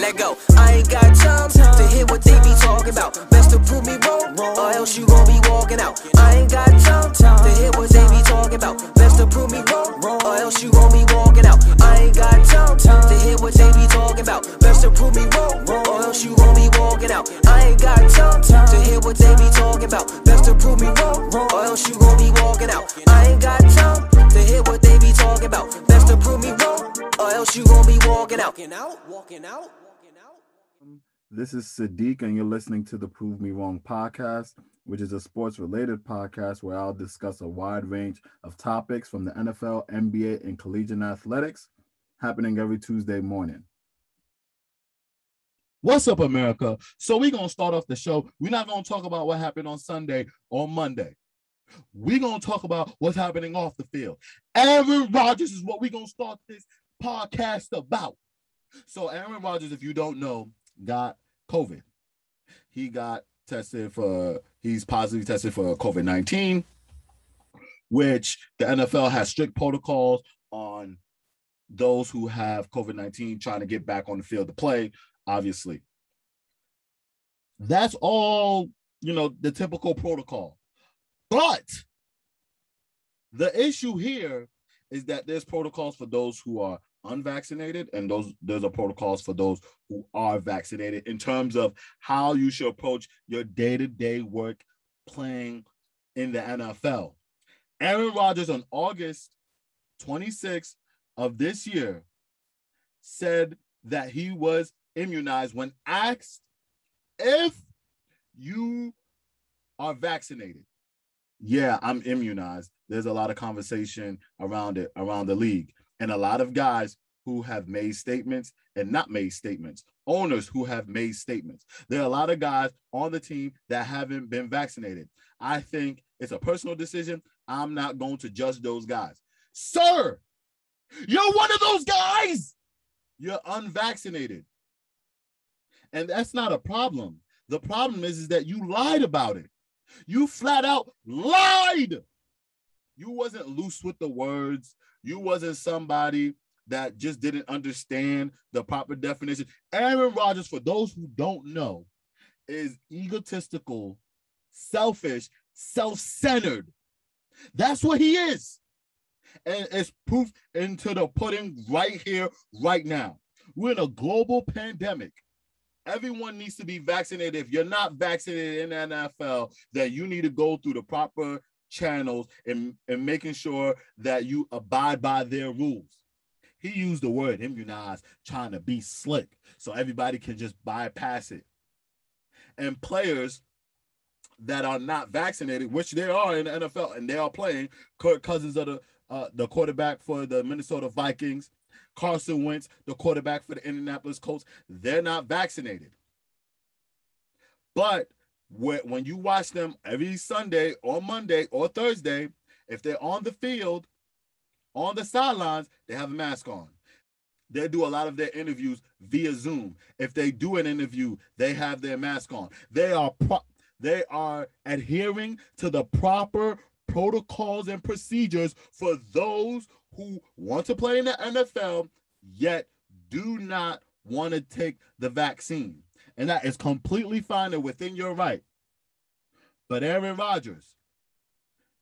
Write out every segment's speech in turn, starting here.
let go. I ain't got time to hear what they be talking about. Best to prove me wrong, or else you gon' be walking out. I ain't got time to hear what they be talking about. Best to prove me wrong, or else you gon' be walking out. I ain't got time to hear what they be talking about. Best to prove me wrong, or else you gon' be walking out. I ain't got time to hear what they be talking about. Best to prove me wrong, or else you gon' be walking out. I ain't got time to hear what they be talking about. Best to prove me wrong, or else you gon' be walking out. Walking out, walking out. This is Siddiq, and you're listening to the Prove Me Wrong podcast, which is a sports related podcast where I'll discuss a wide range of topics from the NFL, NBA, and collegiate athletics happening every Tuesday morning. What's up, America? So we're gonna start off the show. We're not gonna talk about what happened on Sunday or Monday. We're gonna talk about what's happening off the field. Aaron Rodgers is what we're gonna start this podcast about. So Aaron Rodgers, if you don't know, got COVID. He got tested for, he's positively tested for COVID 19, which the NFL has strict protocols on those who have COVID 19 trying to get back on the field to play, obviously. That's all, you know, the typical protocol. But the issue here is that there's protocols for those who are unvaccinated and those those are protocols for those who are vaccinated in terms of how you should approach your day-to-day work playing in the NFL. Aaron Rodgers on August 26th of this year said that he was immunized when asked if you are vaccinated. Yeah, I'm immunized. There's a lot of conversation around it around the league and a lot of guys who have made statements and not made statements, owners who have made statements. There are a lot of guys on the team that haven't been vaccinated. I think it's a personal decision. I'm not going to judge those guys. Sir, you're one of those guys. You're unvaccinated. And that's not a problem. The problem is, is that you lied about it. You flat out lied. You wasn't loose with the words. You wasn't somebody that just didn't understand the proper definition. Aaron Rodgers, for those who don't know, is egotistical, selfish, self-centered. That's what he is. And it's proof into the pudding right here, right now. We're in a global pandemic. Everyone needs to be vaccinated. If you're not vaccinated in the NFL, then you need to go through the proper channels and, and making sure that you abide by their rules. He used the word immunize, trying to be slick so everybody can just bypass it. And players that are not vaccinated, which they are in the NFL, and they are playing. Kirk Cousins of the uh, the quarterback for the Minnesota Vikings, Carson Wentz, the quarterback for the Indianapolis Colts. They're not vaccinated, but when you watch them every Sunday or Monday or Thursday, if they're on the field, on the sidelines, they have a mask on. They do a lot of their interviews via Zoom. If they do an interview, they have their mask on. They are pro- they are adhering to the proper protocols and procedures for those who want to play in the NFL yet do not want to take the vaccine and that is completely fine and within your right. But Aaron Rodgers,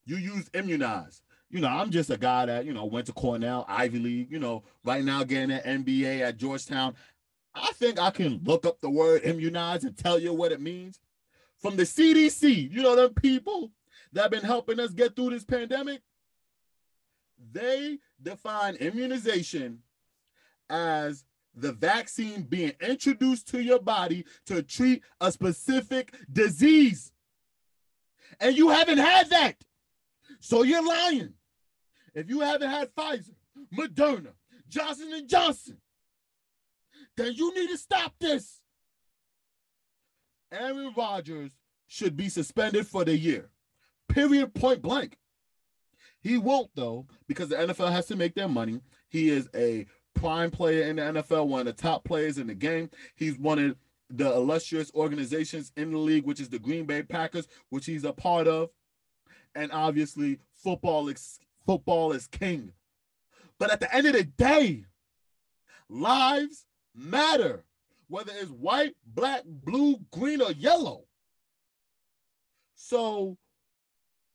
you use immunize. You know, I'm just a guy that, you know, went to Cornell, Ivy League, you know, right now getting an MBA at Georgetown. I think I can look up the word immunize and tell you what it means. From the CDC, you know, them people that have been helping us get through this pandemic, they define immunization as the vaccine being introduced to your body to treat a specific disease. And you haven't had that. So you're lying. If you haven't had Pfizer, Moderna, Johnson and Johnson, then you need to stop this. Aaron Rodgers should be suspended for the year. Period point blank. He won't though because the NFL has to make their money. He is a prime player in the NFL, one of the top players in the game. He's one of the illustrious organizations in the league, which is the Green Bay Packers, which he's a part of. And obviously, football is football is king. But at the end of the day, lives matter. whether it's white, black, blue, green, or yellow. So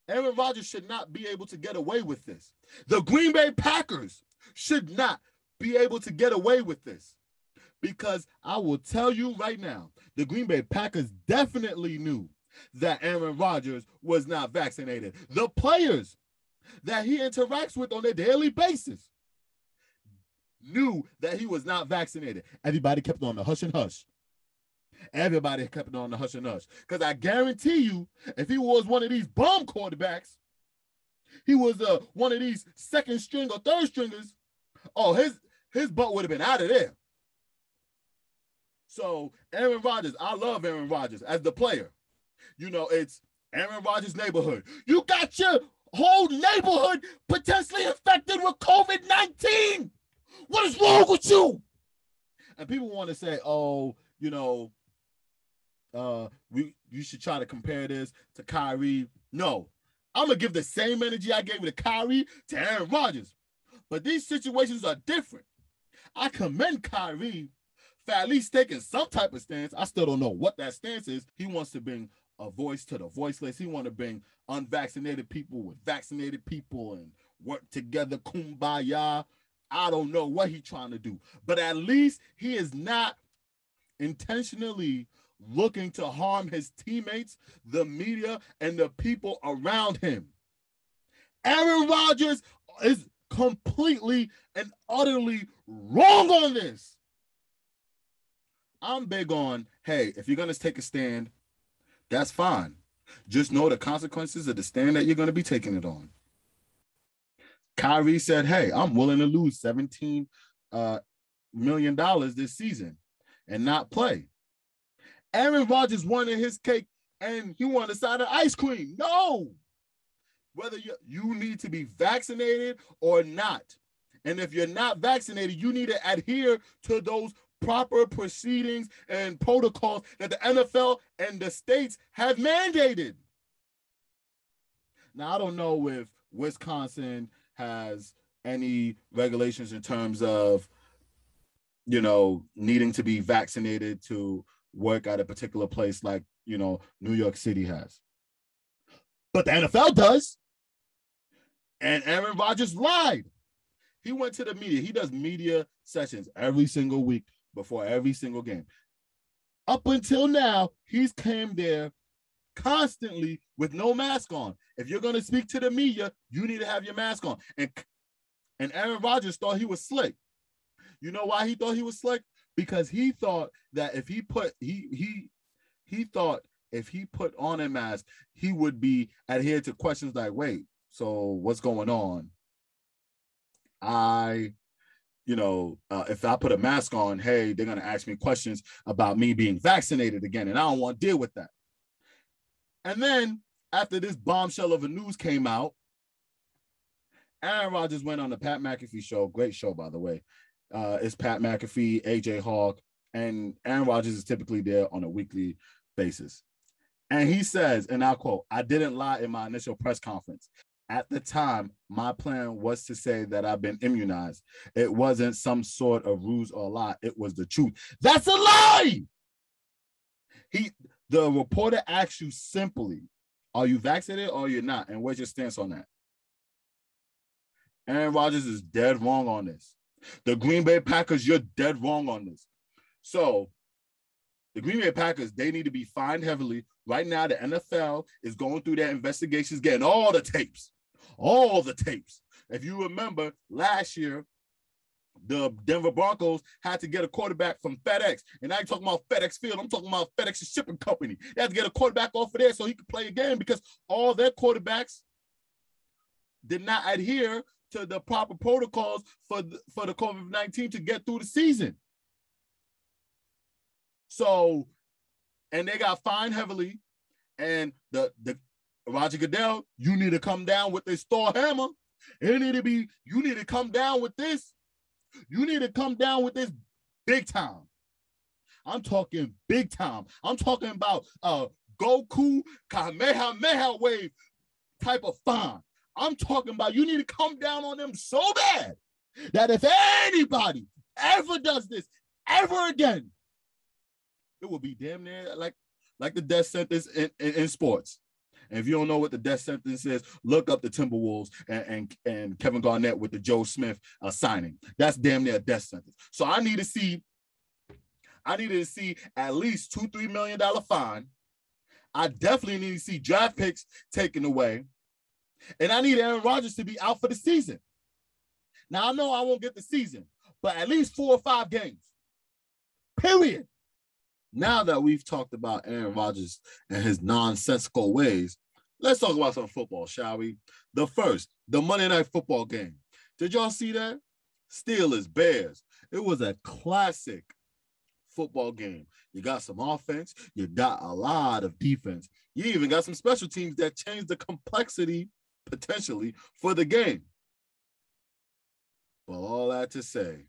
Aaron Rodgers should not be able to get away with this. The Green Bay Packers should not be able to get away with this. Because I will tell you right now, the Green Bay Packers definitely knew that Aaron Rodgers was not vaccinated. The players that he interacts with on a daily basis knew that he was not vaccinated. Everybody kept on the hush and hush. Everybody kept on the hush and hush. Because I guarantee you, if he was one of these bomb quarterbacks, he was uh, one of these second string or third stringers, oh, his his butt would have been out of there. So Aaron Rodgers, I love Aaron Rodgers as the player. You know, it's Aaron Rodgers' neighborhood. You got your whole neighborhood potentially infected with COVID 19. What is wrong with you? And people want to say, oh, you know, uh, we you should try to compare this to Kyrie. No, I'm gonna give the same energy I gave to Kyrie to Aaron Rodgers. But these situations are different. I commend Kyrie for at least taking some type of stance. I still don't know what that stance is. He wants to bring a voice to the voiceless. He want to bring unvaccinated people with vaccinated people and work together, kumbaya. I don't know what he's trying to do, but at least he is not intentionally looking to harm his teammates, the media, and the people around him. Aaron Rodgers is completely and utterly wrong on this. I'm big on, hey, if you're going to take a stand, that's fine. Just know the consequences of the stand that you're going to be taking it on. Kyrie said, hey, I'm willing to lose 17 uh, million dollars this season and not play. Aaron Rodgers wanted his cake and he wanted a side of ice cream. No. Whether you, you need to be vaccinated or not. And if you're not vaccinated, you need to adhere to those proper proceedings and protocols that the NFL and the states have mandated. Now, I don't know if Wisconsin has any regulations in terms of, you know, needing to be vaccinated to work at a particular place like, you know, New York City has. But the NFL does. And Aaron Rodgers lied. He went to the media. He does media sessions every single week before every single game. Up until now, he's came there constantly with no mask on. If you're going to speak to the media, you need to have your mask on. And and Aaron Rodgers thought he was slick. You know why he thought he was slick? Because he thought that if he put he he he thought if he put on a mask, he would be adhered to questions like, wait, so what's going on? I you know, uh, if I put a mask on, hey, they're going to ask me questions about me being vaccinated again, and I don't want to deal with that. And then after this bombshell of a news came out, Aaron Rodgers went on the Pat McAfee show. Great show, by the way. Uh, it's Pat McAfee, AJ Hawk, and Aaron Rodgers is typically there on a weekly basis. And he says, and I'll quote, I didn't lie in my initial press conference. At the time, my plan was to say that I've been immunized. It wasn't some sort of ruse or lie. It was the truth. That's a lie. He the reporter asks you simply, are you vaccinated or you're not? And where's your stance on that? Aaron Rodgers is dead wrong on this. The Green Bay Packers, you're dead wrong on this. So the Green Bay Packers, they need to be fined heavily. Right now, the NFL is going through their investigations, getting all the tapes all the tapes. If you remember last year, the Denver Broncos had to get a quarterback from FedEx. And I ain't talking about FedEx Field. I'm talking about FedEx shipping company. They had to get a quarterback off of there so he could play a game because all their quarterbacks did not adhere to the proper protocols for the, for the COVID-19 to get through the season. So, and they got fined heavily. And the, the Roger Goodell, you need to come down with this Thor hammer. It need to be, you need to come down with this. You need to come down with this big time. I'm talking big time. I'm talking about uh Goku Kamehameha wave type of fine. I'm talking about you need to come down on them so bad that if anybody ever does this ever again, it will be damn near like like the death sentence in, in, in sports. And if you don't know what the death sentence is, look up the Timberwolves and, and, and Kevin Garnett with the Joe Smith uh, signing. That's damn near a death sentence. So I need to see, I needed to see at least two, three million dollar fine. I definitely need to see draft picks taken away. And I need Aaron Rodgers to be out for the season. Now I know I won't get the season, but at least four or five games. Period. Now that we've talked about Aaron Rodgers and his nonsensical ways, let's talk about some football, shall we? The first, the Monday night football game. Did y'all see that? Steelers, Bears. It was a classic football game. You got some offense, you got a lot of defense. You even got some special teams that changed the complexity potentially for the game. But all that to say,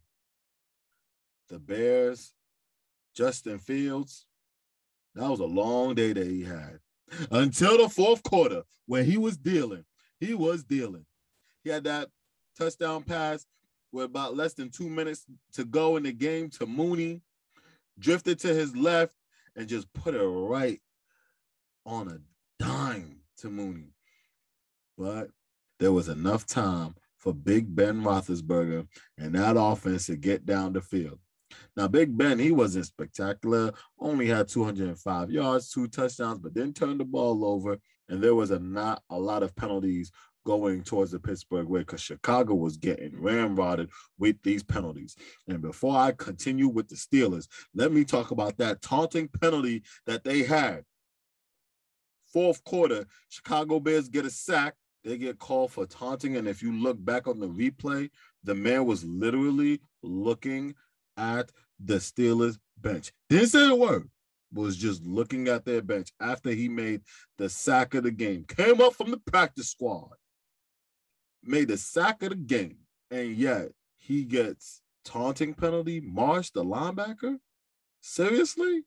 the Bears, Justin Fields, that was a long day that he had until the fourth quarter when he was dealing. He was dealing. He had that touchdown pass with about less than two minutes to go in the game to Mooney, drifted to his left and just put it right on a dime to Mooney. But there was enough time for Big Ben Roethlisberger and that offense to get down the field. Now, Big Ben, he wasn't spectacular, only had 205 yards, two touchdowns, but then turned the ball over. And there was a not a lot of penalties going towards the Pittsburgh way because Chicago was getting ramrodded with these penalties. And before I continue with the Steelers, let me talk about that taunting penalty that they had. Fourth quarter, Chicago Bears get a sack they get called for taunting. And if you look back on the replay, the man was literally looking at the Steelers bench. Didn't say a word, was just looking at their bench after he made the sack of the game. Came up from the practice squad, made the sack of the game, and yet he gets taunting penalty. Marsh, the linebacker? Seriously?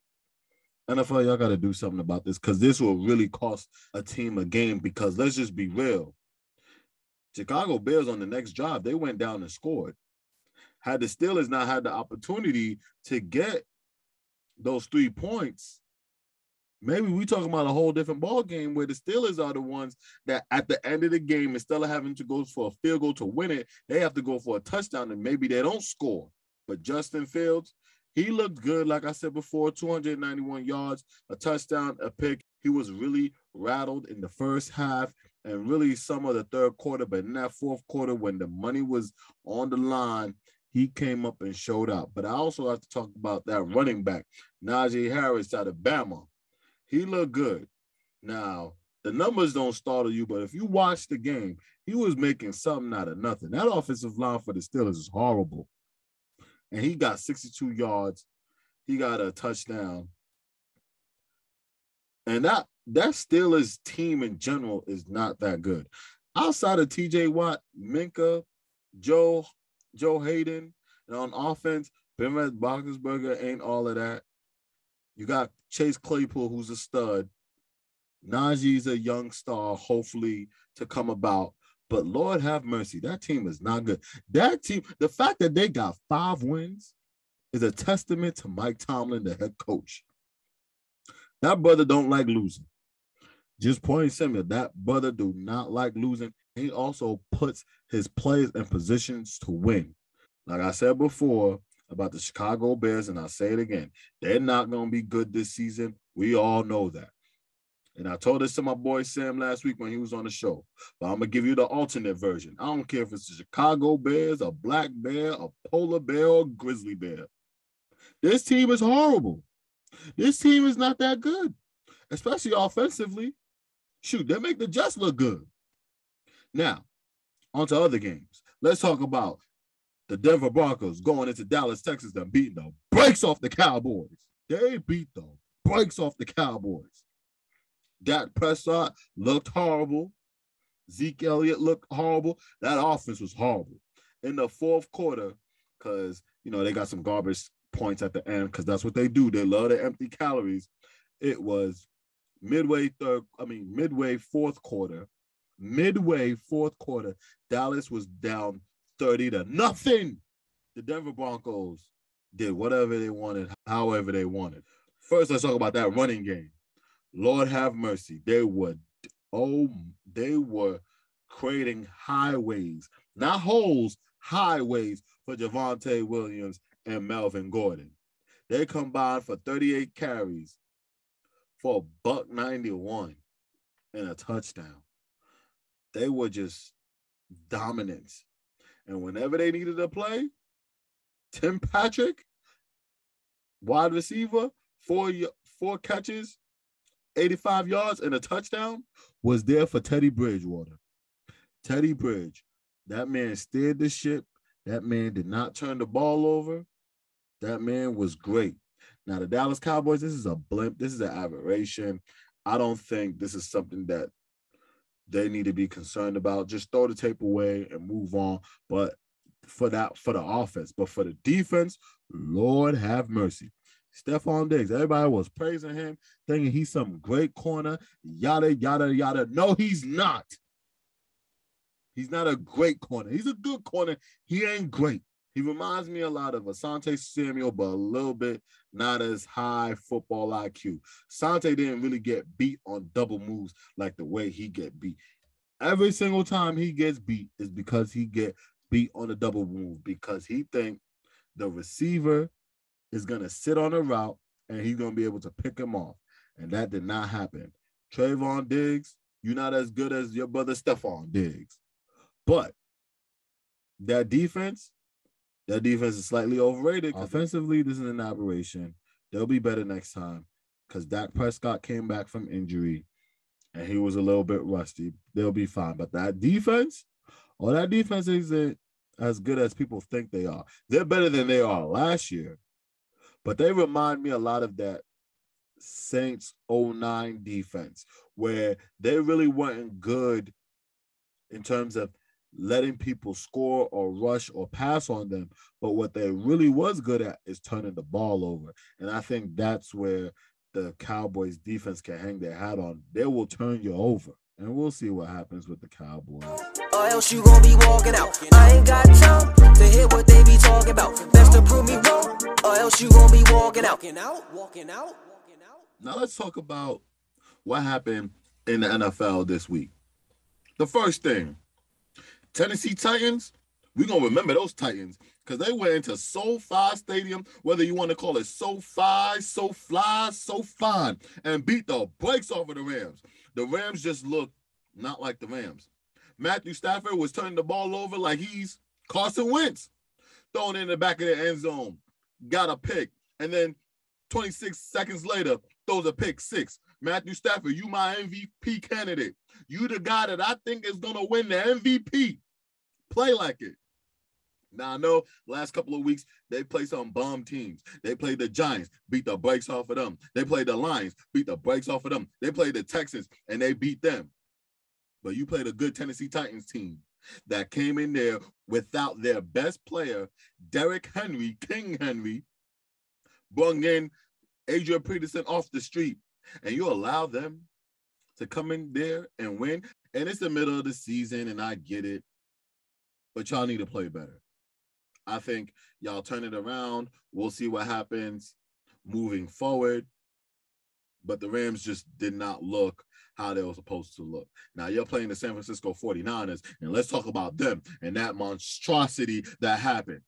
NFL, y'all got to do something about this because this will really cost a team a game. Because let's just be real, Chicago Bears on the next drive they went down and scored. Had the Steelers not had the opportunity to get those three points, maybe we talking about a whole different ball game where the Steelers are the ones that at the end of the game, instead of having to go for a field goal to win it, they have to go for a touchdown and maybe they don't score. But Justin Fields, he looked good, like I said before 291 yards, a touchdown, a pick. He was really rattled in the first half and really some of the third quarter. But in that fourth quarter, when the money was on the line, he came up and showed out. But I also have to talk about that mm-hmm. running back, Najee Harris out of Bama. He looked good. Now, the numbers don't startle you, but if you watch the game, he was making something out of nothing. That offensive line for the Steelers is horrible and he got 62 yards. He got a touchdown. And that that Steelers team in general is not that good. Outside of TJ Watt, Minkah, Joe, Joe Haden, and on offense, Ben Roethlisberger ain't all of that. You got Chase Claypool, who's a stud. Najee's a young star, hopefully to come about. But Lord have mercy, that team is not good. That team, the fact that they got five wins is a testament to Mike Tomlin, the head coach. That brother don't like losing. Just point Samuel, that brother do not like losing. He also puts his players in positions to win. Like I said before about the Chicago Bears, and I'll say it again, they're not going to be good this season. We all know that. And I told this to my boy Sam last week when he was on the show. But I'm gonna give you the alternate version. I don't care if it's the Chicago Bears, a black bear, a polar bear, or grizzly bear. This team is horrible. This team is not that good, especially offensively. Shoot, they make the Jets look good. Now, on to other games. Let's talk about the Denver Broncos going into Dallas, Texas, and beating the brakes off the Cowboys. They beat the brakes off the Cowboys. Dak Prescott looked horrible. Zeke Elliott looked horrible. That offense was horrible. In the fourth quarter, because you know they got some garbage points at the end, because that's what they do. They love the empty calories. It was midway third, I mean midway fourth quarter. Midway fourth quarter, Dallas was down 30 to nothing. The Denver Broncos did whatever they wanted, however they wanted. First, let's talk about that running game. Lord have mercy. They were oh, they were creating highways, not holes, highways for Javonte Williams and Melvin Gordon. They combined for 38 carries for buck 91 and a touchdown. They were just dominant. And whenever they needed to play, Tim Patrick, wide receiver, four four catches, 85 yards, and a touchdown, was there for Teddy Bridgewater. Teddy Bridge, that man steered the ship. That man did not turn the ball over. That man was great. Now, the Dallas Cowboys, this is a blimp. This is an aberration. I don't think this is something that they need to be concerned about. Just throw the tape away and move on. But for that, for the offense, but for the defense, Lord have mercy. Stefon Diggs, everybody was praising him, thinking he's some great corner, yada, yada, yada. No, he's not. He's not a great corner. He's a good corner. He ain't great. He reminds me a lot of Asante Samuel, but a little bit not as high football IQ. Sante didn't really get beat on double moves like the way he get beat. Every single time he gets beat is because he get beat on a double move because he think the receiver is gonna sit on a route and he's gonna be able to pick him off. And that did not happen. Trevon Diggs, you're not as good as your brother Stefon Diggs. But that defense that defense is slightly overrated. Offensively, this is an aberration. They'll be better next time because Dak Prescott came back from injury and he was a little bit rusty. They'll be fine. But that defense, all that defense isn't as good as people think they are. They're better than they are last year, but they remind me a lot of that Saints 09 defense where they really weren't good in terms of letting people score or rush or pass on them. But what they really was good at is turning the ball over. And I think that's where the Cowboys defense can hang their hat on. They will turn you over. And we'll see what happens with the Cowboys. Or else you gonna be walking out. I ain't got time to hear what they be talking about. Best to prove me wrong, or else you gonna be walking out. Walking out, walking out, walking out. Now let's talk about what happened in the NFL this week. The first thing, Tennessee Titans, we're gonna remember those Titans because they went into SoFi Stadium, whether you want to call it SoFi, SoFly, SoFi, and beat the brakes off of the Rams. The Rams just look not like the Rams. Matthew Stafford was turning the ball over like he's Carson Wentz, throwing it in the back of the end zone, got a pick, and then 26 seconds later throws a pick six. Matthew Stafford, you my MVP candidate. You the guy that I think is gonna win the MVP play like it. Now I know last couple of weeks they played some bomb teams. They played the Giants, beat the brakes off of them. They played the Lions, beat the brakes off of them. They played the Texans and they beat them. But you played a good Tennessee Titans team that came in there without their best player, Derrick Henry, King Henry, brought in Adrian Peterson off the street, and you allow them to come in there and win. And it's the middle of the season, and I get it but y'all need to play better. I think y'all turn it around. We'll see what happens moving forward. But the Rams just did not look how they were supposed to look. Now you're playing the San Francisco 49ers, and let's talk about them and that monstrosity that happened.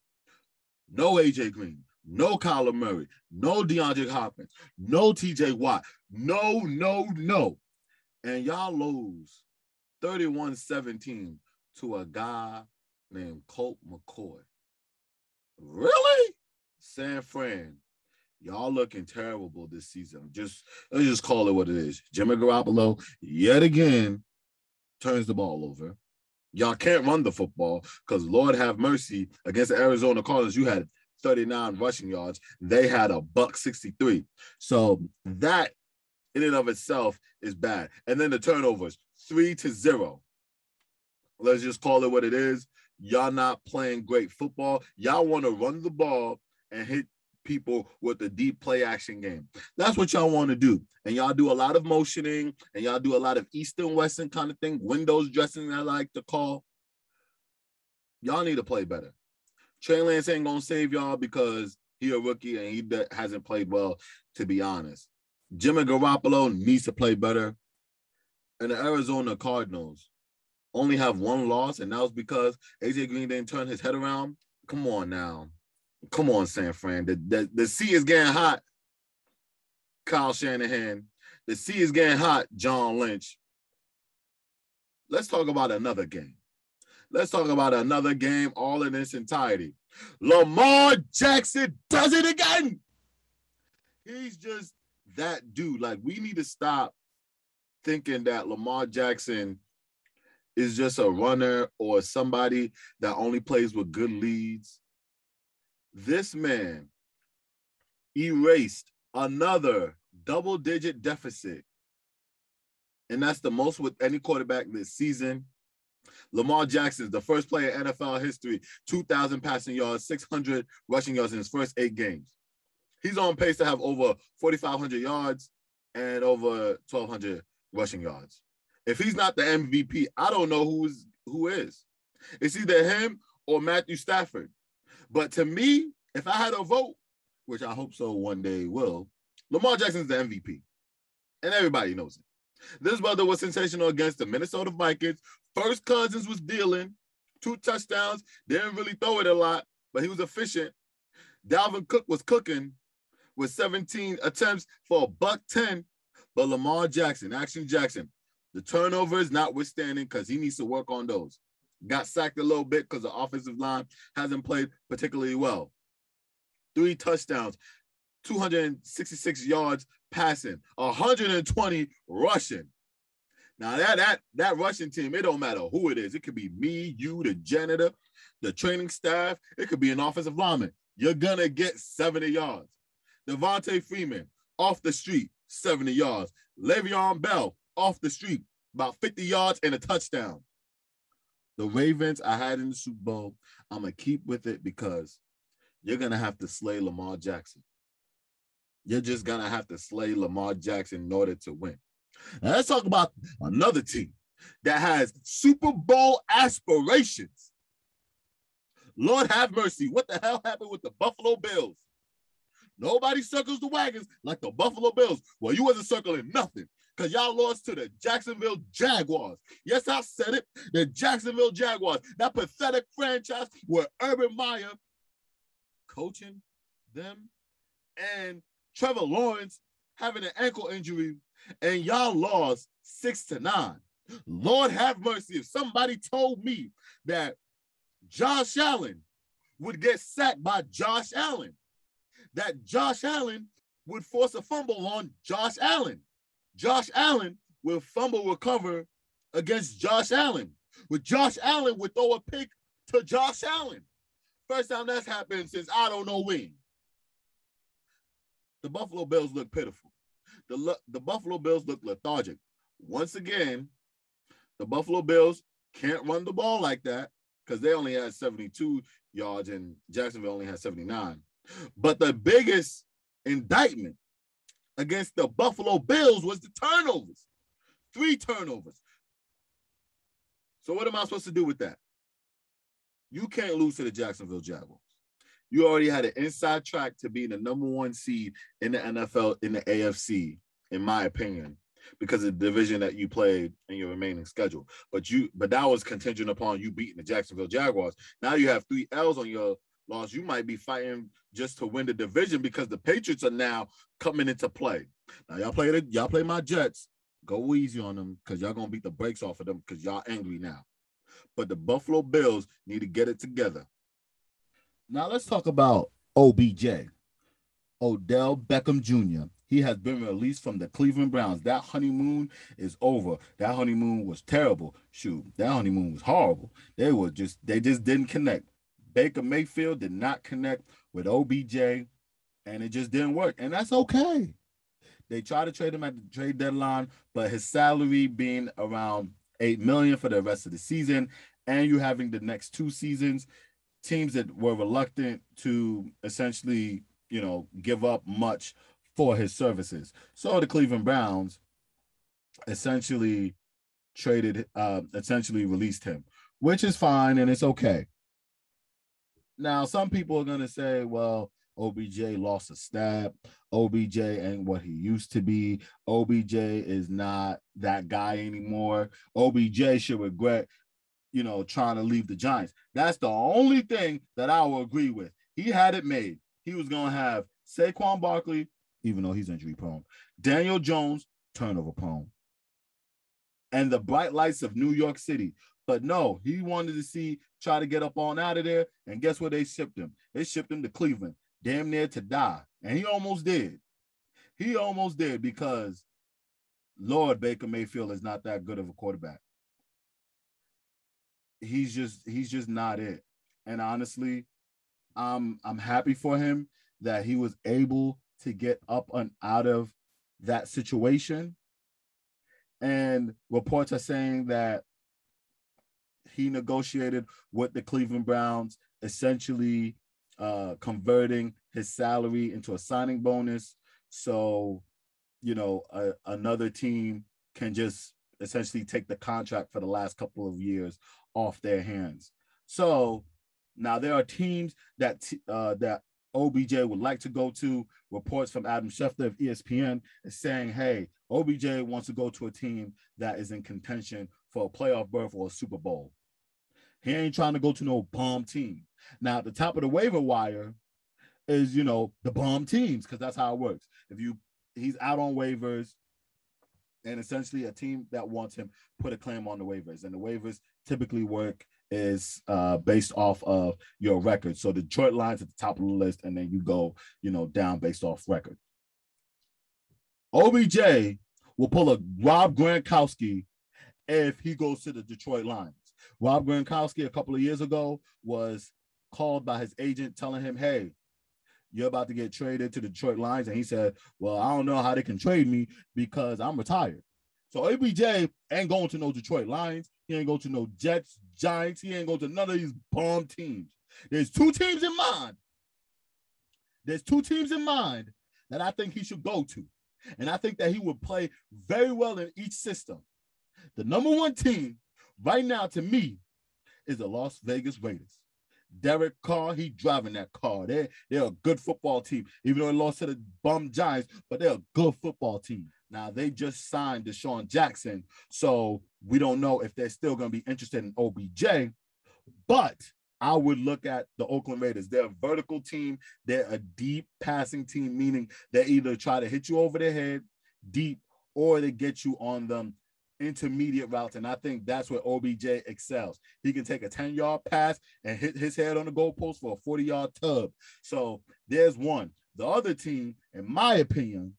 No AJ Green, no Kyler Murray, no DeAndre Hopkins, no TJ Watt, no, no, no. And y'all lose 31 17 to a guy named Colt McCoy. Really? San Fran. Y'all looking terrible this season. Just let's just call it what it is. Jimmy Garoppolo, yet again, turns the ball over. Y'all can't run the football because Lord have mercy against the Arizona Cardinals. You had 39 rushing yards. They had a buck 63. So that in and of itself is bad. And then the turnovers, three to zero. Let's just call it what it is. Y'all not playing great football. Y'all want to run the ball and hit people with a deep play action game. That's what y'all want to do. And y'all do a lot of motioning and y'all do a lot of East and Western kind of thing, windows dressing, I like to call. Y'all need to play better. Trey Lance ain't gonna save y'all because He a rookie and he d- hasn't played well, to be honest. Jimmy Garoppolo needs to play better. And the Arizona Cardinals only have one loss, and that was because AJ Green didn't turn his head around. Come on now. Come on, San Fran. The, the, the sea is getting hot. Kyle Shanahan. The sea is getting hot, John Lynch. Let's talk about another game. Let's talk about another game all in its entirety. Lamar Jackson does it again. He's just that dude. Like, we need to stop thinking that Lamar Jackson is just a runner or somebody that only plays with good leads. This man erased another double digit deficit. And that's the most with any quarterback this season. Lamar Jackson is the first player in NFL history, 2,000 passing yards, 600 rushing yards in his first eight games. He's on pace to have over 4,500 yards and over 1,200 rushing yards. If he's not the MVP, I don't know who's who is. It's either him or Matthew Stafford. But to me, if I had a vote, which I hope so one day will, Lamar Jackson's the MVP. And everybody knows it. This brother was sensational against the Minnesota Vikings. First Cousins was dealing, two touchdowns, didn't really throw it a lot, but he was efficient. Dalvin Cook was cooking with 17 attempts for a buck 10. But Lamar Jackson, Action Jackson, the turnovers notwithstanding, because he needs to work on those. Got sacked a little bit because the offensive line hasn't played particularly well. Three touchdowns, 266 yards passing, 120 rushing. Now that that that rushing team, it don't matter who it is. It could be me, you, the janitor, the training staff. It could be an offensive lineman. You're gonna get 70 yards. Devonta Freeman off the street, 70 yards. Le'Veon Bell off the street, about 50 yards and a touchdown. The Ravens I had in the Super Bowl, I'm gonna keep with it because you're gonna have to slay Lamar Jackson. You're just gonna have to slay Lamar Jackson in order to win. Now let's talk about another team that has Super Bowl aspirations. Lord have mercy. What the hell happened with the Buffalo Bills? Nobody circles the wagons like the Buffalo Bills. Well, you wasn't circling nothing because y'all lost to the Jacksonville Jaguars. Yes, I said it. The Jacksonville Jaguars, that pathetic franchise where Urban Meyer coaching them and Trevor Lawrence having an ankle injury, and y'all lost six to nine. Lord have mercy. If somebody told me that Josh Allen would get sacked by Josh Allen, that Josh Allen would force a fumble on Josh Allen. Josh Allen will fumble recover against Josh Allen. With Josh Allen would throw a pick to Josh Allen. First time that's happened since I don't know when. The Buffalo Bills look pitiful. The, the Buffalo Bills look lethargic. Once again, the Buffalo Bills can't run the ball like that because they only had 72 yards and Jacksonville only had 79. But the biggest indictment against the Buffalo Bills was the turnovers. Three turnovers. So what am I supposed to do with that? You can't lose to the Jacksonville Jaguars. You already had an inside track to be the number one seed in the NFL in the AFC, in my opinion, because of the division that you played in your remaining schedule. But you, but that was contingent upon you beating the Jacksonville Jaguars. Now you have three L's on your loss. You might be fighting just to win the division because the Patriots are now coming into play. Now y'all play the, y'all play my Jets. Go easy on them because y'all gonna beat the brakes off of them because y'all angry now. But the Buffalo Bills need to get it together. Now let's talk about OBJ, Odell Beckham Jr. He has been released from the Cleveland Browns. That honeymoon is over. That honeymoon was terrible. Shoot, that honeymoon was horrible. They were just they just didn't connect. Baker Mayfield did not connect with OBJ, and it just didn't work. And that's okay. They tried to trade him at the trade deadline, but his salary being around eight million for the rest of the season, and you having the next two seasons, teams that were reluctant to essentially, you know, give up much for his services. So the Cleveland Browns essentially traded, uh, essentially released him, which is fine and it's okay. Now, some people are going to say, well, OBJ lost a step. OBJ ain't what he used to be. OBJ is not that guy anymore. OBJ should regret, you know, trying to leave the Giants. That's the only thing that I will agree with. He had it made. He was going to have Saquon Barkley, even though he's injury prone, Daniel Jones, turnover prone, and the bright lights of New York City. But no, he wanted to see, try to get up on out of there. And guess where they shipped him? They shipped him to Cleveland, damn near to die. And he almost did. He almost did because Lord Baker Mayfield is not that good of a quarterback. He's just he's just not it. And honestly, I'm I'm happy for him that he was able to get up and out of that situation. And reports are saying that he negotiated with the Cleveland Browns, essentially uh, converting his salary into a signing bonus. So, you know, a, another team can just essentially take the contract for the last couple of years off their hands. So now there are teams that uh, that OBJ would like to go to. Reports from Adam Schefter of ESPN is saying, hey, OBJ wants to go to a team that is in contention for a playoff berth or a Super Bowl. He ain't trying to go to no bomb team. Now, at the top of the waiver wire is, you know, the bomb teams, because that's how it works. If you he's out on waivers, and essentially a team that wants him put a claim on the waivers. And the waivers typically work is uh, based off of your record. So the Detroit Lions at the top of the list, and then you go, you know, down based off record. OBJ will pull a Rob Gronkowski if he goes to the Detroit Lions. Rob Gronkowski a couple of years ago was called by his agent telling him, "Hey, you're about to get traded to the Detroit Lions," and he said, "Well, I don't know how they can trade me because I'm retired." So OBJ ain't going to no Detroit Lions. He ain't going to no Jets, Giants. He ain't going to none of these bomb teams. There's two teams in mind. There's two teams in mind that I think he should go to. And I think that he would play very well in each system. The number one team right now to me is the Las Vegas Raiders. Derek Carr, he driving that car. They they're a good football team, even though they lost to the bum Giants, but they're a good football team. Now they just signed DeSean Jackson, so we don't know if they're still going to be interested in OBJ. But I would look at the Oakland Raiders. They're a vertical team. They're a deep passing team, meaning they either try to hit you over the head deep or they get you on them intermediate routes. And I think that's where OBJ excels. He can take a 10 yard pass and hit his head on the goalpost for a 40 yard tub. So there's one. The other team, in my opinion,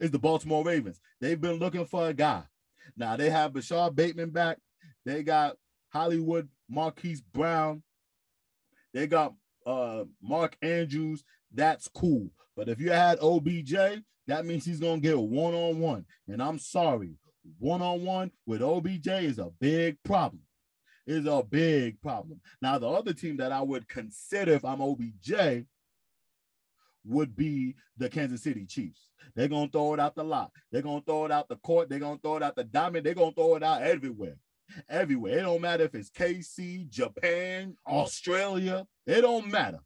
is the Baltimore Ravens. They've been looking for a guy. Now they have Rashod Bateman back. They got Hollywood Marquise Brown. They got uh Mark Andrews. That's cool. But if you had OBJ, that means he's gonna get one on one. And I'm sorry, one on one with OBJ is a big problem. Is a big problem. Now, the other team that I would consider if I'm OBJ would be the Kansas City Chiefs. They're gonna throw it out the lot. They're gonna throw it out the court. They're gonna throw it out the diamond. They're gonna throw it out everywhere. Everywhere. It don't matter if it's KC, Japan, Australia. It don't matter.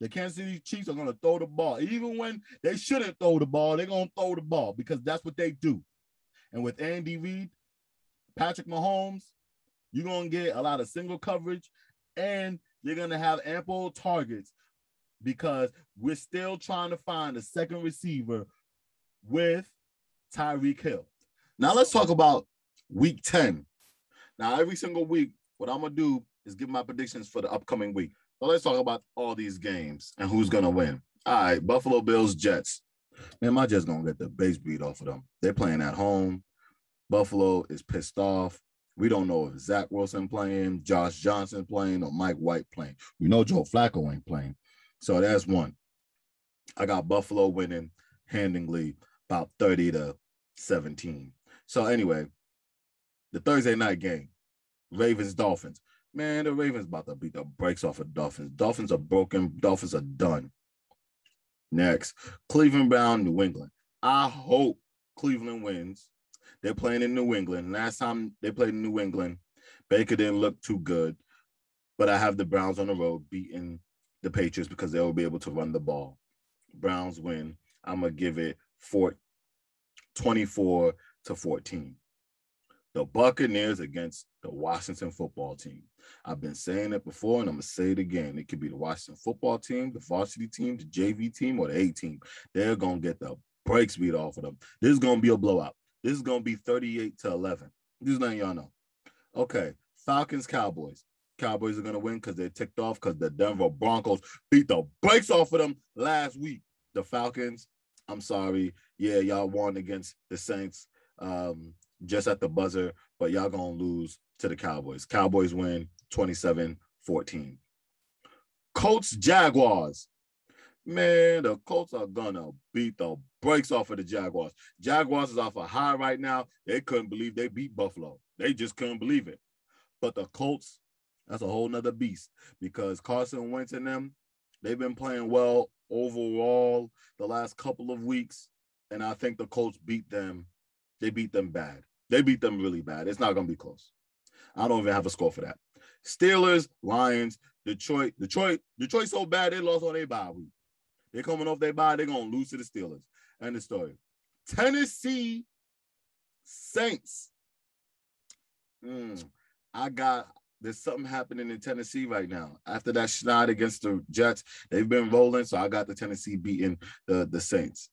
The Kansas City Chiefs are gonna throw the ball. Even when they shouldn't throw the ball, they're gonna throw the ball because that's what they do. And with Andy Reid, Patrick Mahomes, you're to get a lot of single coverage and you're to have ample targets because we're still trying to find a second receiver with Tyreek Hill. Now let's talk about week 10. Now, every single week, what I'm to do is give my predictions for the upcoming week. So let's talk about all these games and who's to win. All right, Buffalo Bills, Jets. Man, my Jets gonna get the base beat off of them. They're playing at home. Buffalo is pissed off. We don't know if Zach Wilson playing, Josh Johnson playing, or Mike White playing. We know Joe Flacco ain't playing. So that's one. I got Buffalo winning handingly about 30 to 17. So anyway, the Thursday night game, Ravens Dolphins. Man, the Ravens about to beat the brakes off of Dolphins. Dolphins are broken. Dolphins are done. Next, Cleveland Brown, New England. I hope Cleveland wins. They're playing in New England. Last time they played in New England, Baker didn't look too good. But I have the Browns on the road beating the Patriots because they will be able to run the ball. Browns win. I'm gonna give it four, 24 to 14. The Buccaneers against the Washington football team. I've been saying it before and I'm gonna say it again. It could be the Washington football team, the varsity team, the JV team, or the A team. They're gonna get the brakes beat off of them. This is gonna be a blowout. This is gonna be 38 to 11. This is letting y'all know. Okay, Falcons, Cowboys. Cowboys are gonna win because they're ticked off because the Denver Broncos beat the brakes off of them last week. The Falcons, I'm sorry. Yeah, y'all won against the Saints um, just at the buzzer, but y'all gonna lose to the Cowboys. Cowboys win 27 14. Colts, Jaguars. Man, the Colts are gonna beat the brakes off of the Jaguars. Jaguars is off a high right now. They couldn't believe they beat Buffalo. They just couldn't believe it. But the Colts, that's a whole nother beast because Carson Wentz and them, they've been playing well overall the last couple of weeks. And I think the Colts beat them. They beat them bad. They beat them really bad. It's not gonna be close. I don't even have a score for that. Steelers, Lions, Detroit. Detroit, Detroit so bad they lost on their bye week. They're coming off their bye, they're gonna lose to the Steelers. End the story. Tennessee Saints. Mm, I got there's something happening in Tennessee right now. After that schneid against the Jets, they've been rolling. So I got the Tennessee beating the, the Saints.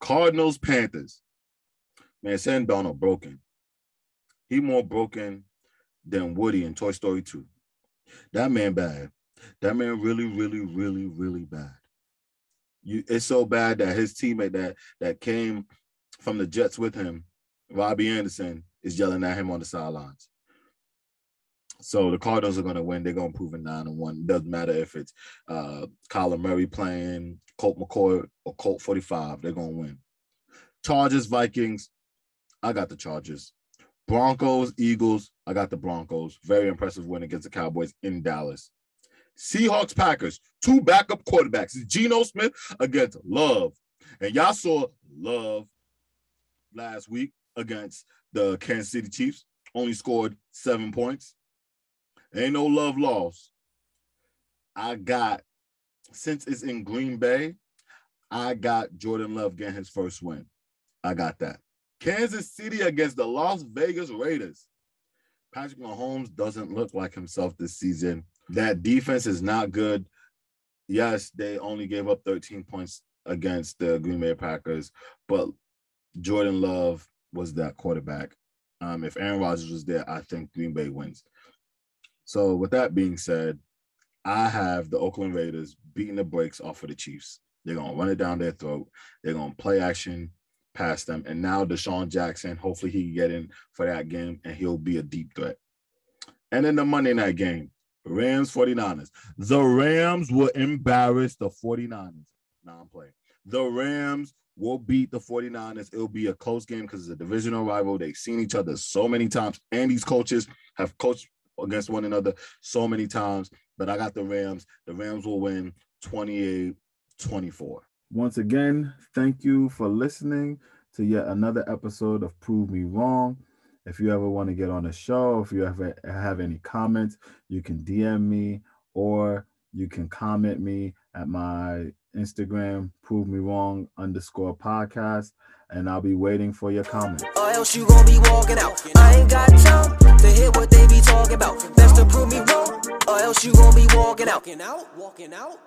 Cardinals, Panthers. Man, Sam Darnold broken. He more broken than Woody in Toy Story 2. That man bad. That man really, really, really, really bad. You, it's so bad that his teammate that that came from the Jets with him, Robbie Anderson, is yelling at him on the sidelines. So the Cardinals are going to win. They're going to prove it nine and one. Doesn't matter if it's uh, Kyler Murray playing Colt McCoy or Colt 45. They're going to win. Chargers, Vikings. I got the Chargers. Broncos, Eagles. I got the Broncos. Very impressive win against the Cowboys in Dallas. Seahawks, Packers. Two backup quarterbacks. Geno Smith against Love. And y'all saw Love last week against the Kansas City Chiefs. Only scored seven points. Ain't no love lost. I got, since it's in Green Bay, I got Jordan Love getting his first win. I got that. Kansas City against the Las Vegas Raiders. Patrick Mahomes doesn't look like himself this season. That defense is not good. Yes, they only gave up 13 points against the Green Bay Packers, but Jordan Love was that quarterback. Um, if Aaron Rodgers was there, I think Green Bay wins. So, with that being said, I have the Oakland Raiders beating the brakes off of the Chiefs. They're gonna run it down their throat. They're gonna play action past them. And now DeSean Jackson, hopefully he can get in for that game and he'll be a deep threat. And in the Monday night game, Rams 49ers. The Rams will embarrass the 49ers. Now I'm playing. The Rams will beat the 49ers. It'll be a close game because it's a divisional rival. They've seen each other so many times, and these coaches have coached against one another so many times, but I got the Rams. The Rams will win 28 24. Once again, thank you for listening to yet another episode of Prove Me Wrong. If you ever want to get on the show, if you ever have any comments, you can DM me or you can comment me at my Instagram, prove me wrong underscore podcast, and I'll be waiting for your comments. Or else you gon' be walking out. I ain't got time to hear what they be talking about. Best to prove me wrong, or else you gon' be walking out. Walking out, walking out.